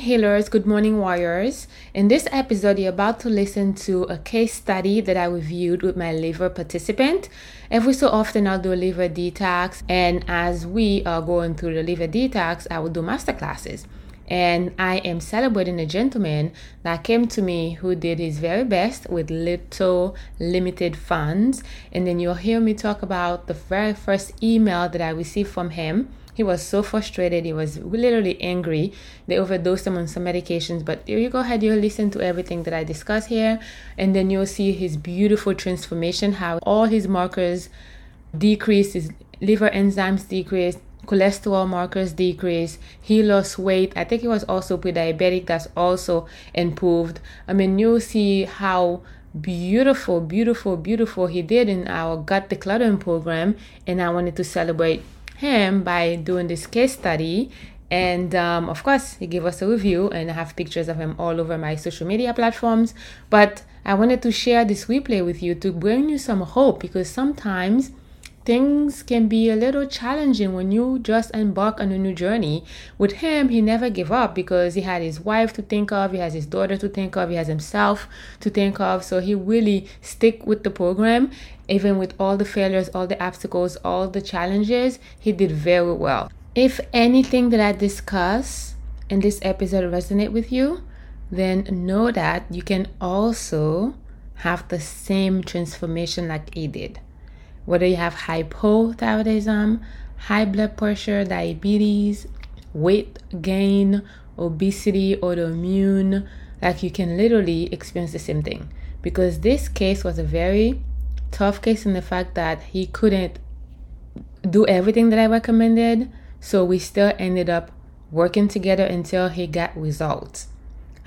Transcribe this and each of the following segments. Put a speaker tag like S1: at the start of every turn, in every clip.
S1: Healers, good morning, warriors. In this episode, you're about to listen to a case study that I reviewed with my liver participant. Every so often, I'll do a liver detox, and as we are going through the liver detox, I will do master classes. And I am celebrating a gentleman that came to me who did his very best with little limited funds. And then you'll hear me talk about the very first email that I received from him he was so frustrated. He was literally angry. They overdosed him on some medications. But you go ahead, you listen to everything that I discuss here, and then you'll see his beautiful transformation. How all his markers decreased, his liver enzymes decreased, cholesterol markers decreased. He lost weight. I think he was also pre-diabetic. That's also improved. I mean, you'll see how beautiful, beautiful, beautiful he did in our gut decluttering program, and I wanted to celebrate him by doing this case study. And um, of course, he gave us a review, and I have pictures of him all over my social media platforms. But I wanted to share this replay with you to bring you some hope because sometimes things can be a little challenging when you just embark on a new journey. With him, he never gave up because he had his wife to think of, he has his daughter to think of, he has himself to think of. So he really stick with the program, even with all the failures, all the obstacles, all the challenges. He did very well. If anything that I discuss in this episode resonate with you, then know that you can also have the same transformation like he did whether you have hypothyroidism, high blood pressure, diabetes, weight gain, obesity, autoimmune, like you can literally experience the same thing. Because this case was a very tough case in the fact that he couldn't do everything that I recommended. So we still ended up working together until he got results.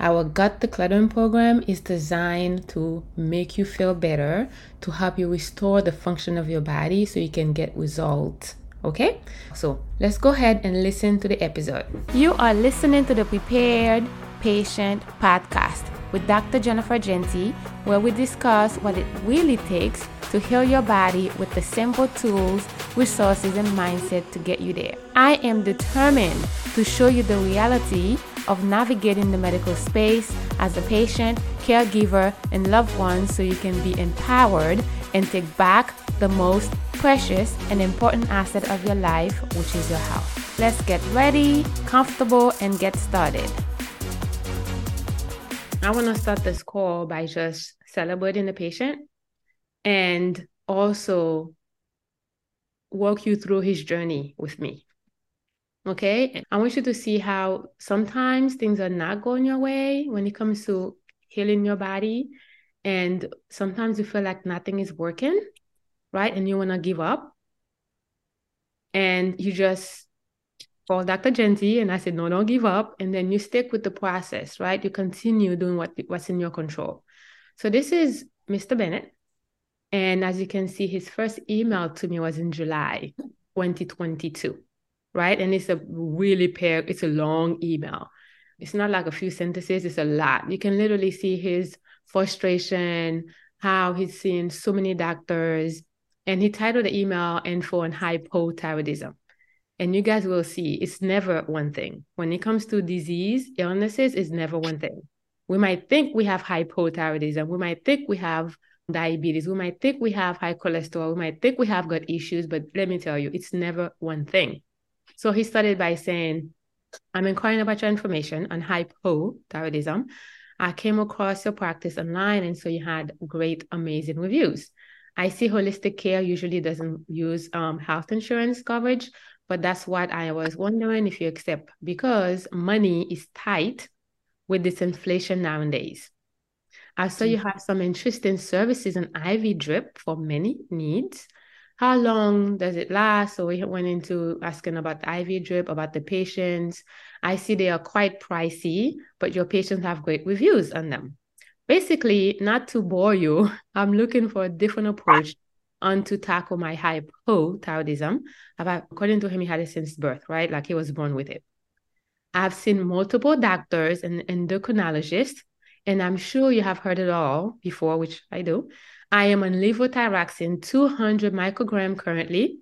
S1: Our gut decluttering program is designed to make you feel better, to help you restore the function of your body so you can get results. Okay? So let's go ahead and listen to the episode. You are listening to the Prepared Patient Podcast with Dr. Jennifer Jeanty, where we discuss what it really takes to heal your body with the simple tools, resources, and mindset to get you there. I am determined to show you the reality of navigating the medical space as a patient, caregiver, and loved one so you can be empowered and take back the most precious and important asset of your life, which is your health. Let's get ready, comfortable, and get started. I want to start this call by just celebrating the patient and also walk you through his journey with me. Okay. I want you to see how sometimes things are not going your way when it comes to healing your body. And sometimes you feel like nothing is working, right? And you want to give up. And you just call Dr. Jeanty and I said, no, don't give up. And then you stick with the process, right? You continue doing what, what's in your control. So this is Mr. Bennett. And as you can see, his first email to me was in July 2022 right? And it's a really pair, it's a long email. It's not like a few sentences, it's a lot. You can literally see his frustration, how he's seen so many doctors. And he titled the email info on hypothyroidism. And you guys will see it's never one thing. When it comes to disease, illnesses, it's never one thing. We might think we have hypothyroidism. We might think we have diabetes. We might think we have high cholesterol. We might think we have gut issues, but let me tell you, it's never one thing. So he started by saying, I'm inquiring about your information on hypothyroidism. I came across your practice online, and so you had great, amazing reviews. I see holistic care usually doesn't use um, health insurance coverage, but that's what I was wondering if you accept because money is tight with this inflation nowadays. I saw you mm. have some interesting services and IV drip for many needs how long does it last? So we went into asking about the IV drip, about the patients. I see they are quite pricey, but your patients have great reviews on them. Basically, not to bore you, I'm looking for a different approach on to tackle my hypothyroidism. According to him, he had it since birth, right? Like he was born with it. I've seen multiple doctors and endocrinologists, and I'm sure you have heard it all before, which I do. I am on levothyroxine 200 microgram currently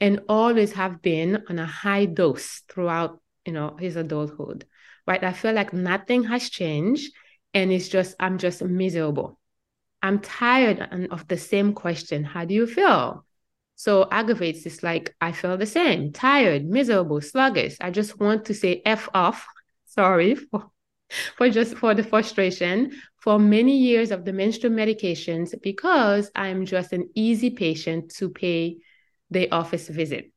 S1: and always have been on a high dose throughout, you know, his adulthood. right? I feel like nothing has changed and it's just, I'm just miserable. I'm tired and of the same question. How do you feel? So aggravates is like, I feel the same, tired, miserable, sluggish. I just want to say F off. Sorry for, for just for the frustration for many years of the menstrual medications because I'm just an easy patient to pay the office visit.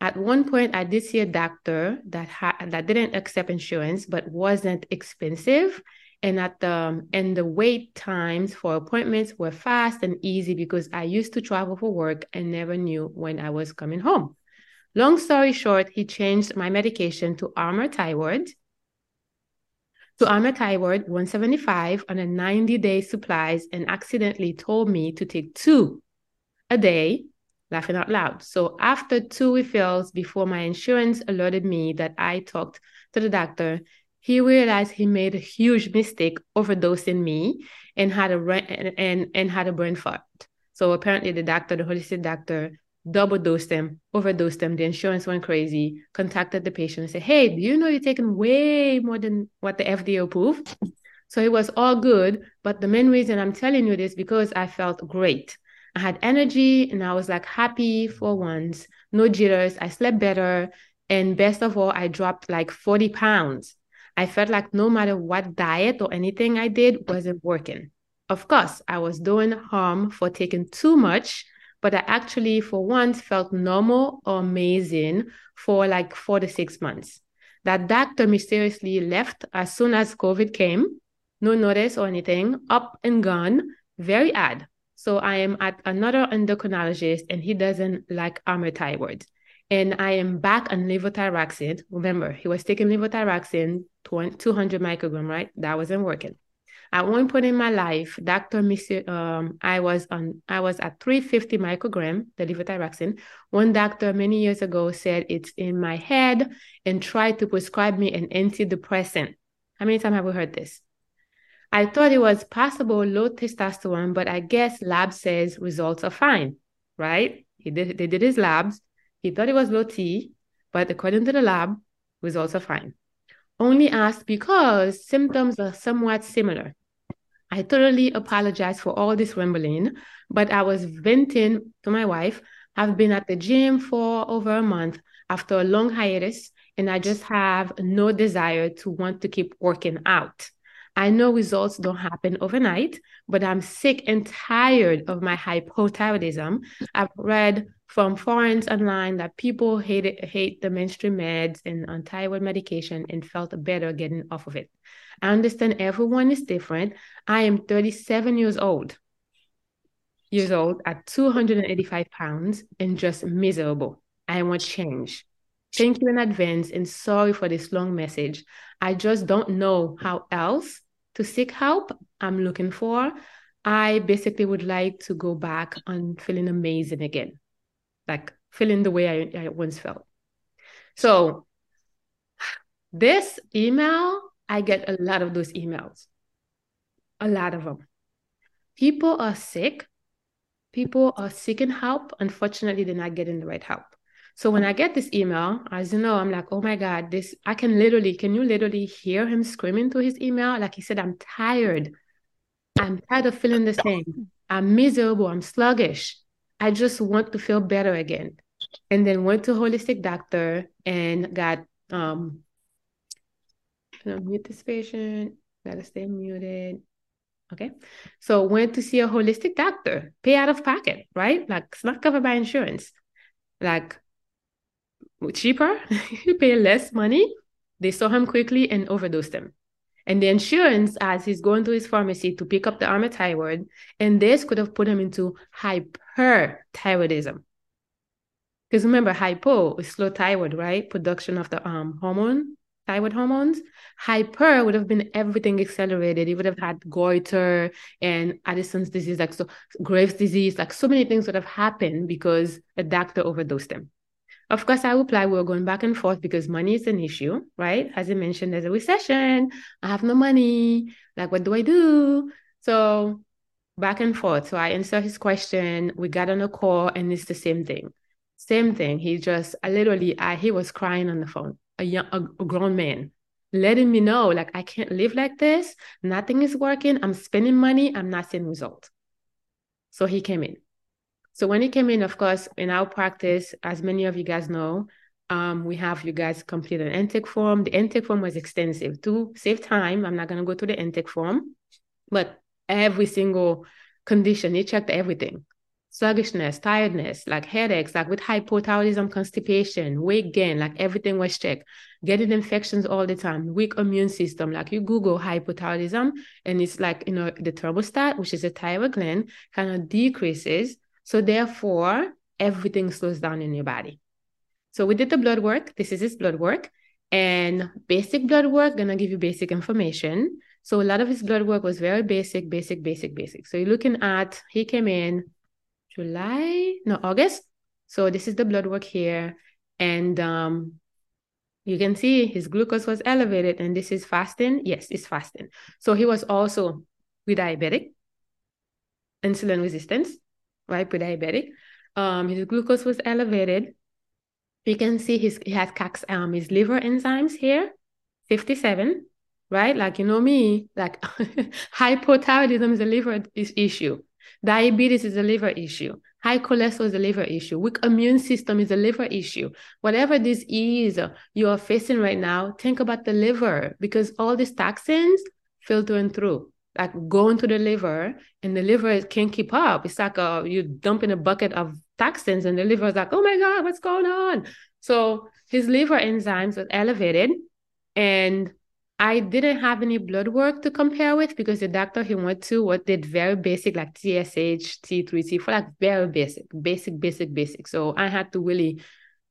S1: At one point, I did see a doctor that had that didn't accept insurance, but wasn't expensive. And at the and the wait times for appointments were fast and easy because I used to travel for work and never knew when I was coming home. Long story short, he changed my medication to Armour Thyroid. To Armour Thyroid 175 on a 90 day supplies and accidentally told me to take two a day laughing out loud. So after two refills before my insurance alerted me that I talked to the doctor, he realized he made a huge mistake overdosing me and had a and, and, had a brain fart. So apparently the doctor, the holistic doctor, double dosed him, overdosed him. The insurance went crazy, contacted the patient and said, Hey, do you know you're taking way more than what the FDA approved? So it was all good. But the main reason I'm telling you this because I felt great. I had energy and I was like happy for once, no jitters. I slept better. And best of all, I dropped like 40 pounds. I felt like no matter what diet or anything I did wasn't working. Of course, I was doing harm for taking too much, but I actually, for once, felt normal or amazing for like four to six months. That doctor mysteriously left as soon as COVID came, no notice or anything, up and gone. Very odd. So I am at another endocrinologist and he doesn't like Armour Thyroid. And I am back on levothyroxine. Remember, he was taking levothyroxine, 200 microgram, right? That wasn't working. At one point in my life, Dr. Monsieur, um, I was on, I was at 350 microgram, the levothyroxine. One doctor many years ago said it's in my head and tried to prescribe me an antidepressant. How many times have we heard this? I thought it was possible low testosterone, but I guess lab says results are fine, right? He did they did his labs. He thought it was low T, but according to the lab, results are fine. Only asked because symptoms are somewhat similar. I totally apologize for all this rambling, but I was venting to my wife. I've been at the gym for over a month after a long hiatus, and I just have no desire to want to keep working out. I know results don't happen overnight, but I'm sick and tired of my hypothyroidism. I've read from forums online that people hated hate the mainstream meds and on thyroid medication and felt better getting off of it. I understand everyone is different. I am 37 years old, years old at 285 pounds and just miserable. I want change. Thank you in advance and sorry for this long message. I just don't know how else to seek help I'm looking for, I basically would like to go back on feeling amazing again, like feeling the way I, I once felt. So, this email, I get a lot of those emails, a lot of them. People are sick. People are seeking help. Unfortunately, they're not getting the right help. So when I get this email, as you know, I'm like, oh my God, this, I can literally, can you literally hear him screaming to his email? Like he said, I'm tired. I'm tired of feeling the same. I'm miserable. I'm sluggish. I just want to feel better again. And then went to holistic doctor and got, um, know, mute this patient, gotta stay muted. Okay. So went to see a holistic doctor, pay out of pocket, right? Like it's not covered by insurance. Like cheaper, you pay less money. They saw him quickly and overdosed him. And the insurance, as he's going to his pharmacy to pick up the Armour Thyroid, and this could have put him into hyperthyroidism. Because remember, hypo is slow thyroid, right? Production of the um hormone, thyroid hormones. Hyper would have been everything accelerated. He would have had goiter and Addison's disease, like so Graves' disease, like so many things would have happened because a doctor overdosed him. Of course, I reply, we're going back and forth because money is an issue, right? As I mentioned, there's a recession. I have no money. Like, what do I do? So back and forth. So I answer his question. We got on a call and it's the same thing. Same thing. He just I literally I he was crying on the phone. A young a, a grown man. letting me know like I can't live like this. Nothing is working. I'm spending money. I'm not seeing results. So he came in. So when he came in, of course, in our practice, as many of you guys know, um, we have you guys complete an intake form. The intake form was extensive to save time. I'm not going to go through the intake form, but every single condition, he checked everything sluggishness, tiredness, like headaches, like with hypothyroidism, constipation, weight gain, like everything was checked. Getting infections all the time, weak immune system. Like you Google hypothyroidism, and it's like, you know, the thermostat, which is a thyroid gland, kind of decreases. So therefore, everything slows down in your body. So we did the blood work. This is his blood work. And basic blood work, gonna give you basic information. So a lot of his blood work was very basic, basic, basic, basic. So you're looking at, he came in July, no, August. So this is the blood work here. And um, you can see his glucose was elevated and this is fasting. Yes, it's fasting. So he was also pre-diabetic, insulin resistance, right? Pre-diabetic. Um, his glucose was elevated. You can see his, he has um, his liver enzymes here, 57, right? Like, you know me, like hypothyroidism is a liver issue. Diabetes is a liver issue. High cholesterol is a liver issue. Weak immune system is a liver issue. Whatever this is you are facing right now, think about the liver because all these toxins filtering through, like going to the liver, and the liver can't keep up. It's like a, you dump in a bucket of toxins, and the liver is like, oh my God, what's going on? So his liver enzymes were elevated, and I didn't have any blood work to compare with because the doctor he went to what did very basic like TSH, T3, T4, like very basic, basic, basic, basic. So I had to really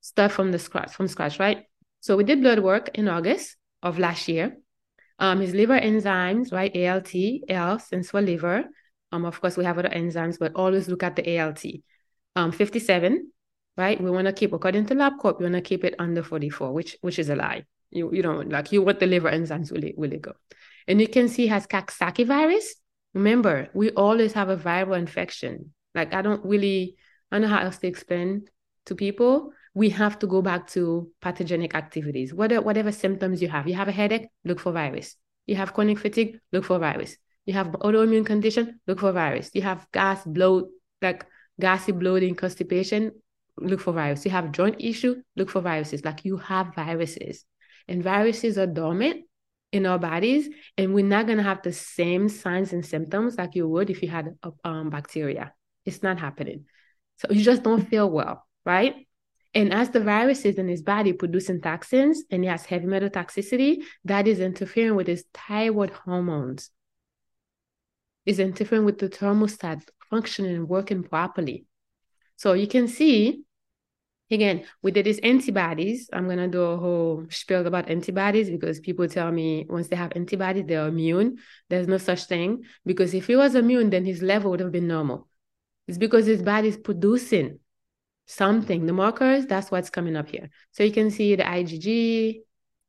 S1: start from the scratch, from scratch, right? So we did blood work in August of last year. Um, his liver enzymes, right? ALT, L stands for liver. Um, of course, we have other enzymes, but always look at the ALT. Um, 57, right? We want to keep, according to LabCorp, we want to keep it under 44, which which is a lie. You you know like you want the liver enzymes will it will it go, and you can see has Coxsackie virus. Remember, we always have a viral infection. Like I don't really I don't know how else to explain to people. We have to go back to pathogenic activities. Whatever whatever symptoms you have, you have a headache, look for virus. You have chronic fatigue, look for virus. You have autoimmune condition, look for virus. You have gas, bloat, like gassy bloating, constipation, look for virus. You have joint issue, look for viruses. Like you have viruses and viruses are dormant in our bodies and we're not going to have the same signs and symptoms like you would if you had um, bacteria it's not happening so you just don't feel well right and as the virus is in his body producing toxins and he has heavy metal toxicity that is interfering with his thyroid hormones is interfering with the thermostat functioning and working properly so you can see again, we did these antibodies. I'm gonna do a whole spiel about antibodies because people tell me once they have antibodies, they're immune. There's no such thing because if he was immune, then his level would have been normal. It's because his body is producing something. The markers, that's what's coming up here. So you can see the IgG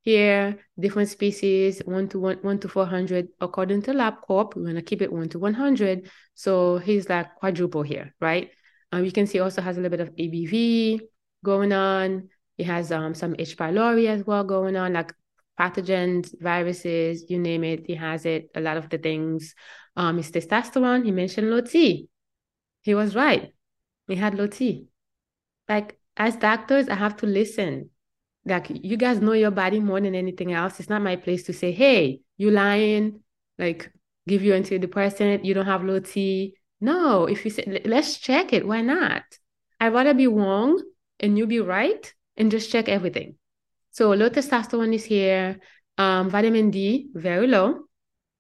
S1: here, different species, one to one, one to 400. According to LabCorp, we want to keep it one to 100. So he's like quadruple here, right? Um, you can see also has a little bit of EBV, going on. He has um, some H. pylori as well going on, like pathogens, viruses, you name it. He has it, a lot of the things. Um, his testosterone, he mentioned low T. He was right. He had low T. Like, as doctors, I have to listen. Like, you guys know your body more than anything else. It's not my place to say, hey, you lying, like, give you antidepressant, you don't have low T. No, if you say, let's check it, why not? I'd rather be wrong and you be right and just check everything. So low testosterone is here. Um, vitamin D, very low,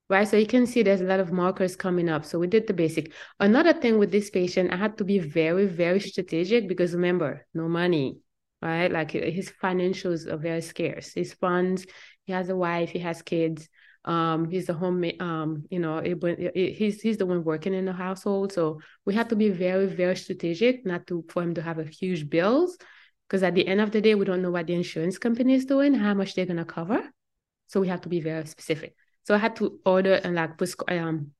S1: right? So you can see there's a lot of markers coming up. So we did the basic. Another thing with this patient, I had to be very, very strategic because remember, no money, right? Like his financials are very scarce. His funds, he has a wife, he has kids. Um, he's the home, um, you know, it, it, he's he's the one working in the household. So we have to be very, very strategic, not to for him to have a huge bills, because at the end of the day, we don't know what the insurance company is doing, how much they're gonna cover. So we have to be very specific. So I had to order and like um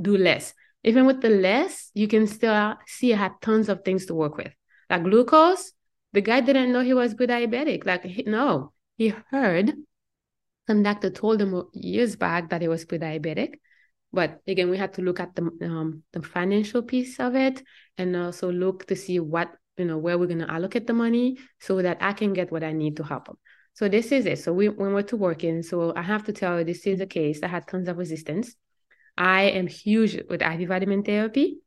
S1: do less. Even with the less, you can still see I had tons of things to work with. Like glucose, the guy didn't know he was pre-diabetic. Like he, no, he heard Some doctor told him years back that he was pre-diabetic. But again, we had to look at the um, the financial piece of it and also look to see what you know where we're going to allocate the money so that I can get what I need to help him. So this is it. So we, we went to working. So I have to tell you, this is the case. that had tons of resistance. I am huge with IV vitamin therapy,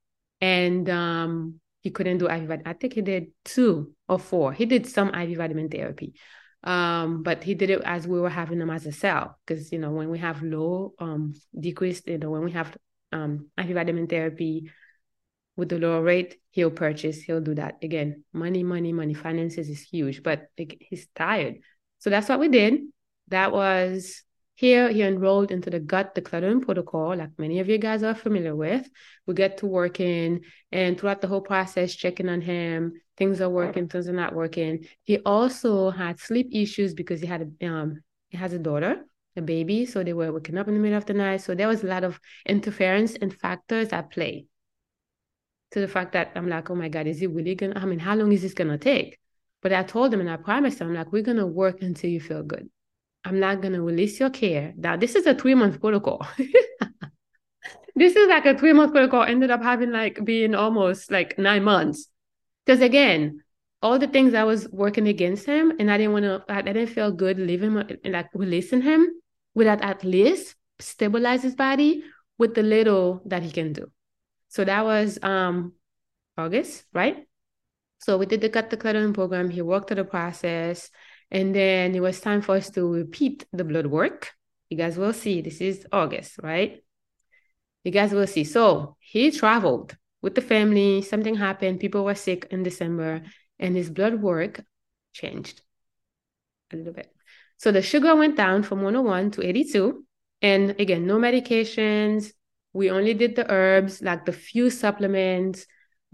S1: and um, he couldn't do IV. I think he did two or four. He did some IV vitamin therapy, um, but he did it as we were having them as a cell because you know when we have low um decreased, you know when we have um IV vitamin therapy with the lower rate, he'll purchase. He'll do that again. Money, money, money. Finances is huge, but like, he's tired. So that's what we did. That was here. He enrolled into the gut decluttering protocol, like many of you guys are familiar with. We get to working, and throughout the whole process, checking on him. Things are working, things are not working. He also had sleep issues because he had a um he has a daughter, a baby, so they were waking up in the middle of the night. So there was a lot of interference and factors at play. To the fact that I'm like, oh my God, is he really gonna? I mean, how long is this gonna take? But I told him and I promised him, I'm like, we're going to work until you feel good. I'm not going to release your care. Now, this is a three month protocol. this is like a three month protocol, ended up having like being almost like nine months. Because again, all the things I was working against him, and I didn't want to, I didn't feel good leaving like releasing him without at least stabilize his body with the little that he can do. So that was um August, right? So we did the gut decluttering program. He worked through the process. And then it was time for us to repeat the blood work. You guys will see. This is August, right? You guys will see. So he traveled with the family. Something happened. People were sick in December, and his blood work changed a little bit. So the sugar went down from 101 to 82. And again, no medications. We only did the herbs, like the few supplements,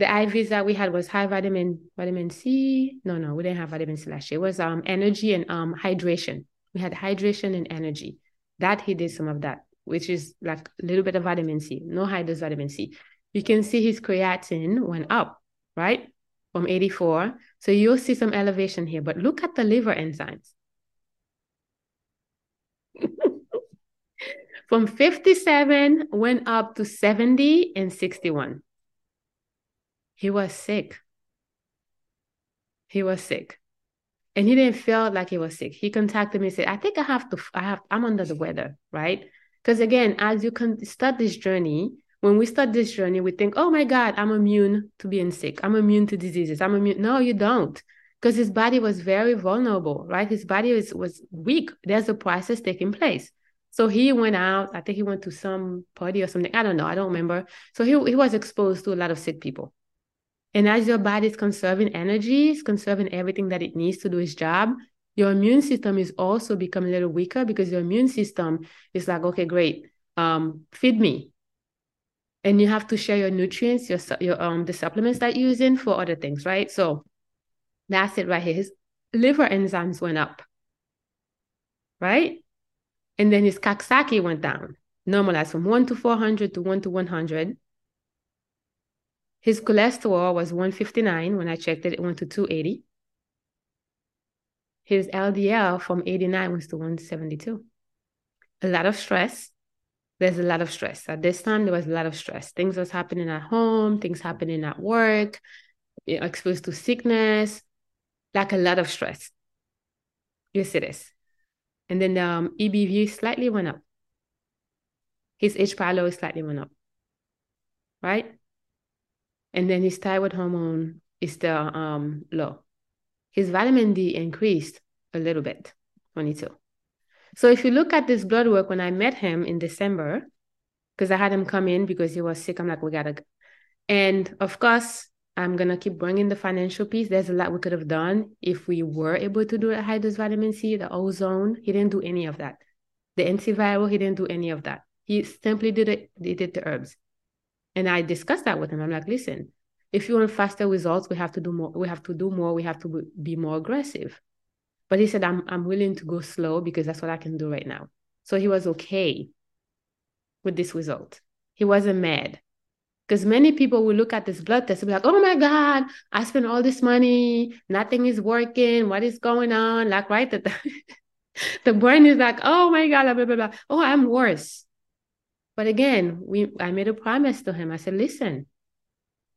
S1: the IVs that we had was high vitamin vitamin C. No, no, we didn't have vitamin C last year. It was um energy and um hydration. We had hydration and energy. That he did some of that, which is like a little bit of vitamin C, no high dose vitamin C. You can see his creatine went up, right? From 84. So you'll see some elevation here, but look at the liver enzymes. From 57 went up to 70 and 61. He was sick. He was sick. And he didn't feel like he was sick. He contacted me and said, I think I have to, I have, I'm under the weather, right? Because again, as you can start this journey, when we start this journey, we think, oh my God, I'm immune to being sick. I'm immune to diseases. I'm immune. No, you don't. Because his body was very vulnerable, right? His body was, was weak. There's a process taking place. So he went out. I think he went to some party or something. I don't know. I don't remember. So he, he was exposed to a lot of sick people. And as your body is conserving energy, it's conserving everything that it needs to do its job, your immune system is also becoming a little weaker because your immune system is like, okay, great, um, feed me. And you have to share your nutrients, your, your um the supplements that you're using for other things, right? So that's it right here. His liver enzymes went up, right? And then his Coxsackie went down, normalized from 1 to 400 to 1 to 100. His cholesterol was 159. When I checked it, it went to 280. His LDL from 89 was to 172. A lot of stress. There's a lot of stress. At this time, there was a lot of stress. Things was happening at home, things happening at work, exposed to sickness, like a lot of stress. You see this. And then the um, EBV slightly went up. His H. pylori slightly went up. Right? And then his thyroid hormone is still um, low. His vitamin D increased a little bit, 22. So if you look at this blood work, when I met him in December, because I had him come in because he was sick, I'm like, we gotta go. And of course, I'm gonna keep bringing the financial piece. There's a lot we could have done if we were able to do a high dose vitamin C, the ozone. He didn't do any of that. The antiviral, he didn't do any of that. He simply did it. He did the herbs. And I discussed that with him. I'm like, listen, if you want faster results, we have to do more. We have to do more. We have to be more aggressive. But he said, I'm, I'm willing to go slow because that's what I can do right now. So he was okay with this result. He wasn't mad. Because many people will look at this blood test and be like, oh my God, I spent all this money, nothing is working, what is going on? Like, right? the the brain is like, oh my God, blah, blah, blah, blah. Oh, I'm worse. But again, we I made a promise to him. I said, listen,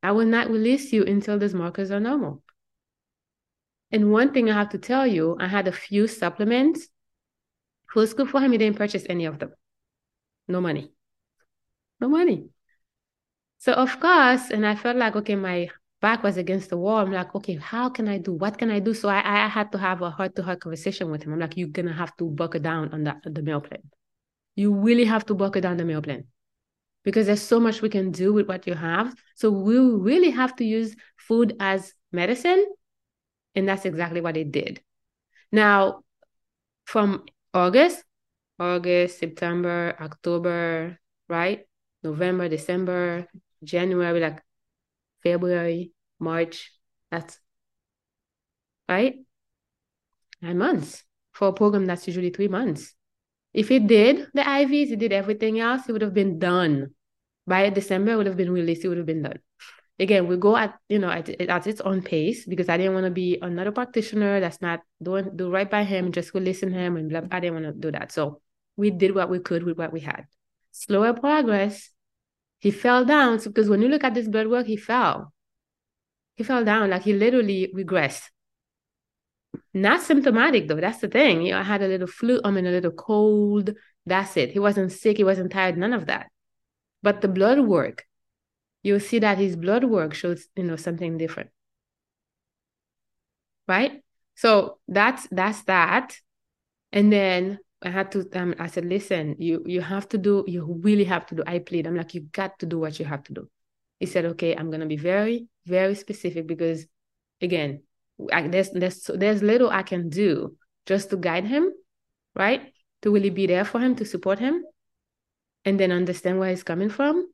S1: I will not release you until those markers are normal. And one thing I have to tell you, I had a few supplements. Was good for him. He didn't purchase any of them. No money. No money. So of course, and I felt like, okay, my back was against the wall. I'm like, okay, how can I do? What can I do? So I, I had to have a heart-to-heart conversation with him. I'm like, you're gonna have to buckle down on the, the meal plan. You really have to buckle down the meal plan because there's so much we can do with what you have. So we really have to use food as medicine. And that's exactly what it did. Now, from August, August, September, October, right? November, December, January, like February, March, that's right? Nine months for a program that's usually three months. If it did the IVs, it did everything else, it would have been done. By December, it would have been released, it would have been done. Again, we go at you know at, at its own pace because I didn't want to be another practitioner that's not doing do right by him, just go listen to him and blah. I didn't want to do that. So we did what we could with what we had. Slower progress. He fell down because when you look at this blood work, he fell. He fell down like he literally regressed not symptomatic though. That's the thing. You know, I had a little flu, I mean a little cold. That's it. He wasn't sick, he wasn't tired, none of that. But the blood work, you'll see that his blood work shows, you know, something different. Right? So that's that's that. And then I had to um, I said, listen, you you have to do, you really have to do. I plead. I'm like, you got to do what you have to do. He said, okay, I'm gonna be very, very specific because again, I, there's there's there's little I can do just to guide him, right? To really be there for him, to support him, and then understand where he's coming from,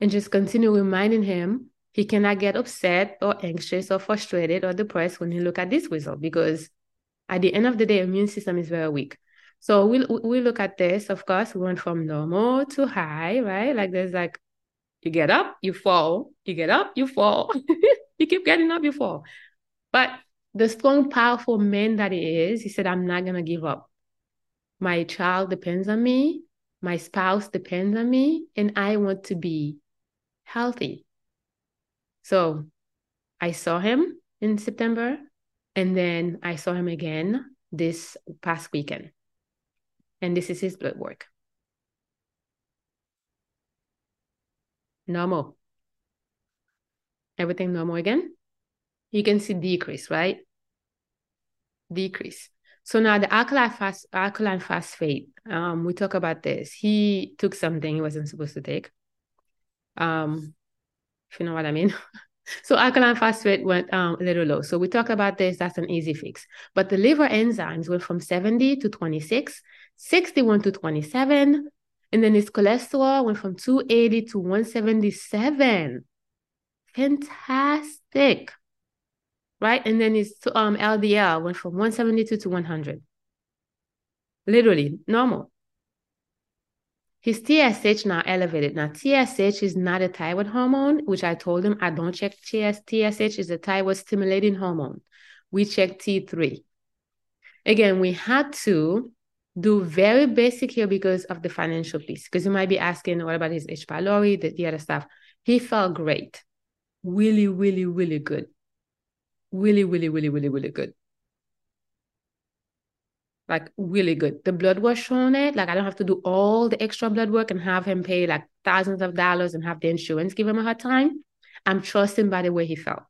S1: and just continue reminding him he cannot get upset or anxious or frustrated or depressed when he look at this result because at the end of the day, immune system is very weak. So we we look at this. Of course, we went from normal to high, right? Like there's like you get up, you fall, you get up, you fall, you keep getting up, you fall. But the strong, powerful man that he is, he said, I'm not going to give up. My child depends on me. My spouse depends on me. And I want to be healthy. So I saw him in September. And then I saw him again this past weekend. And this is his blood work. Normal. Everything normal again? You can see decrease, right? Decrease. So now the alkaline, phos- alkaline phosphate, um, we talk about this. He took something he wasn't supposed to take. Um, if you know what I mean. so alkaline phosphate went um, a little low. So we talk about this. That's an easy fix. But the liver enzymes went from 70 to 26, 61 to 27. And then his cholesterol went from 280 to 177. Fantastic right? And then his um, LDL went from 172 to 100. Literally normal. His TSH now elevated. Now, TSH is not a thyroid hormone, which I told him I don't check TS. TSH is a thyroid stimulating hormone. We check T3. Again, we had to do very basic here because of the financial piece. Because you might be asking, what about his H. pylori, the, the other stuff? He felt great. Really, really, really good really, really, really, really, really good. Like really good. The blood was showing it. Like I don't have to do all the extra blood work and have him pay like thousands of dollars and have the insurance give him a hard time. I'm trusting by the way he felt.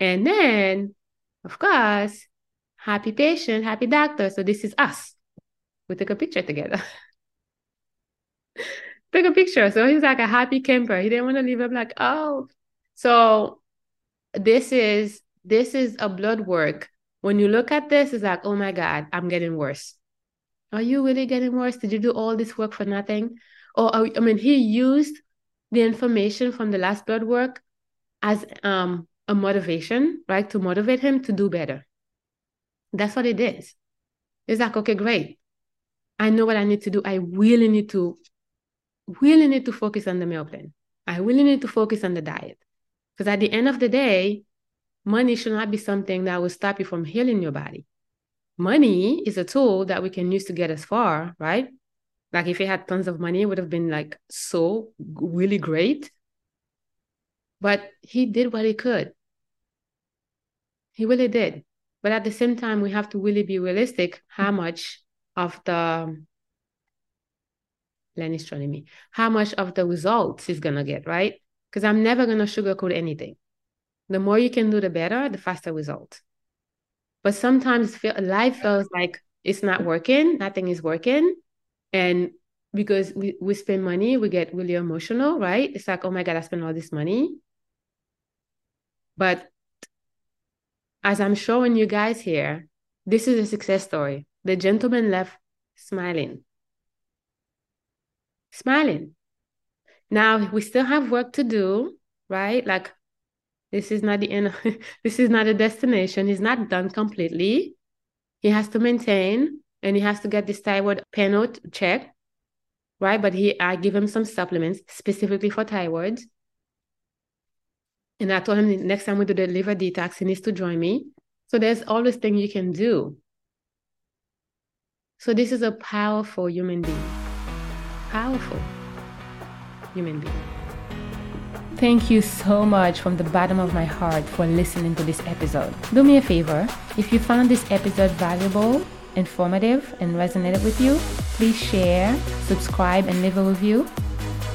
S1: And then, of course, happy patient, happy doctor. So this is us. We took a picture together. took a picture. So he's like a happy camper. He didn't want to leave. I'm like, oh. So this is this is a blood work. When you look at this, it's like, oh my God, I'm getting worse. Are you really getting worse? Did you do all this work for nothing? Or I mean, he used the information from the last blood work as um, a motivation, right? To motivate him to do better. That's what it is. It's like, okay, great. I know what I need to do. I really need to, really need to focus on the meal plan. I really need to focus on the diet. Because at the end of the day, money should not be something that will stop you from healing your body. money is a tool that we can use to get us far, right? Like if he had tons of money, it would have been like so really great. But he did what he could. He really did. But at the same time, we have to really be realistic how much of the trying me, how much of the results he's gonna get, right? Because I'm never gonna sugarcoat anything. The more you can do, the better, the faster result. But sometimes feel, life feels like it's not working, nothing is working. And because we, we spend money, we get really emotional, right? It's like, oh my God, I spent all this money. But as I'm showing you guys here, this is a success story. The gentleman left smiling. Smiling. Now we still have work to do, right? Like this is not the end. this is not a destination. He's not done completely. He has to maintain and he has to get this thyroid panel checked, right? But he, I give him some supplements specifically for thyroid. And I told him next time we do the liver detox, he needs to join me. So there's all always things you can do. So this is a powerful human being. Powerful human being. Thank you so much from the bottom of my heart for listening to this episode. Do me a favor, if you found this episode valuable, informative, and resonated with you, please share, subscribe, and leave a review.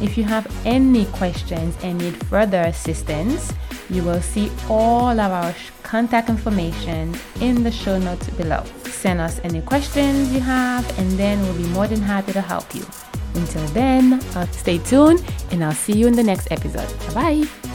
S1: If you have any questions and need further assistance, you will see all of our contact information in the show notes below. Send us any questions you have, and then we'll be more than happy to help you. Until then, uh, stay tuned and I'll see you in the next episode. Bye bye.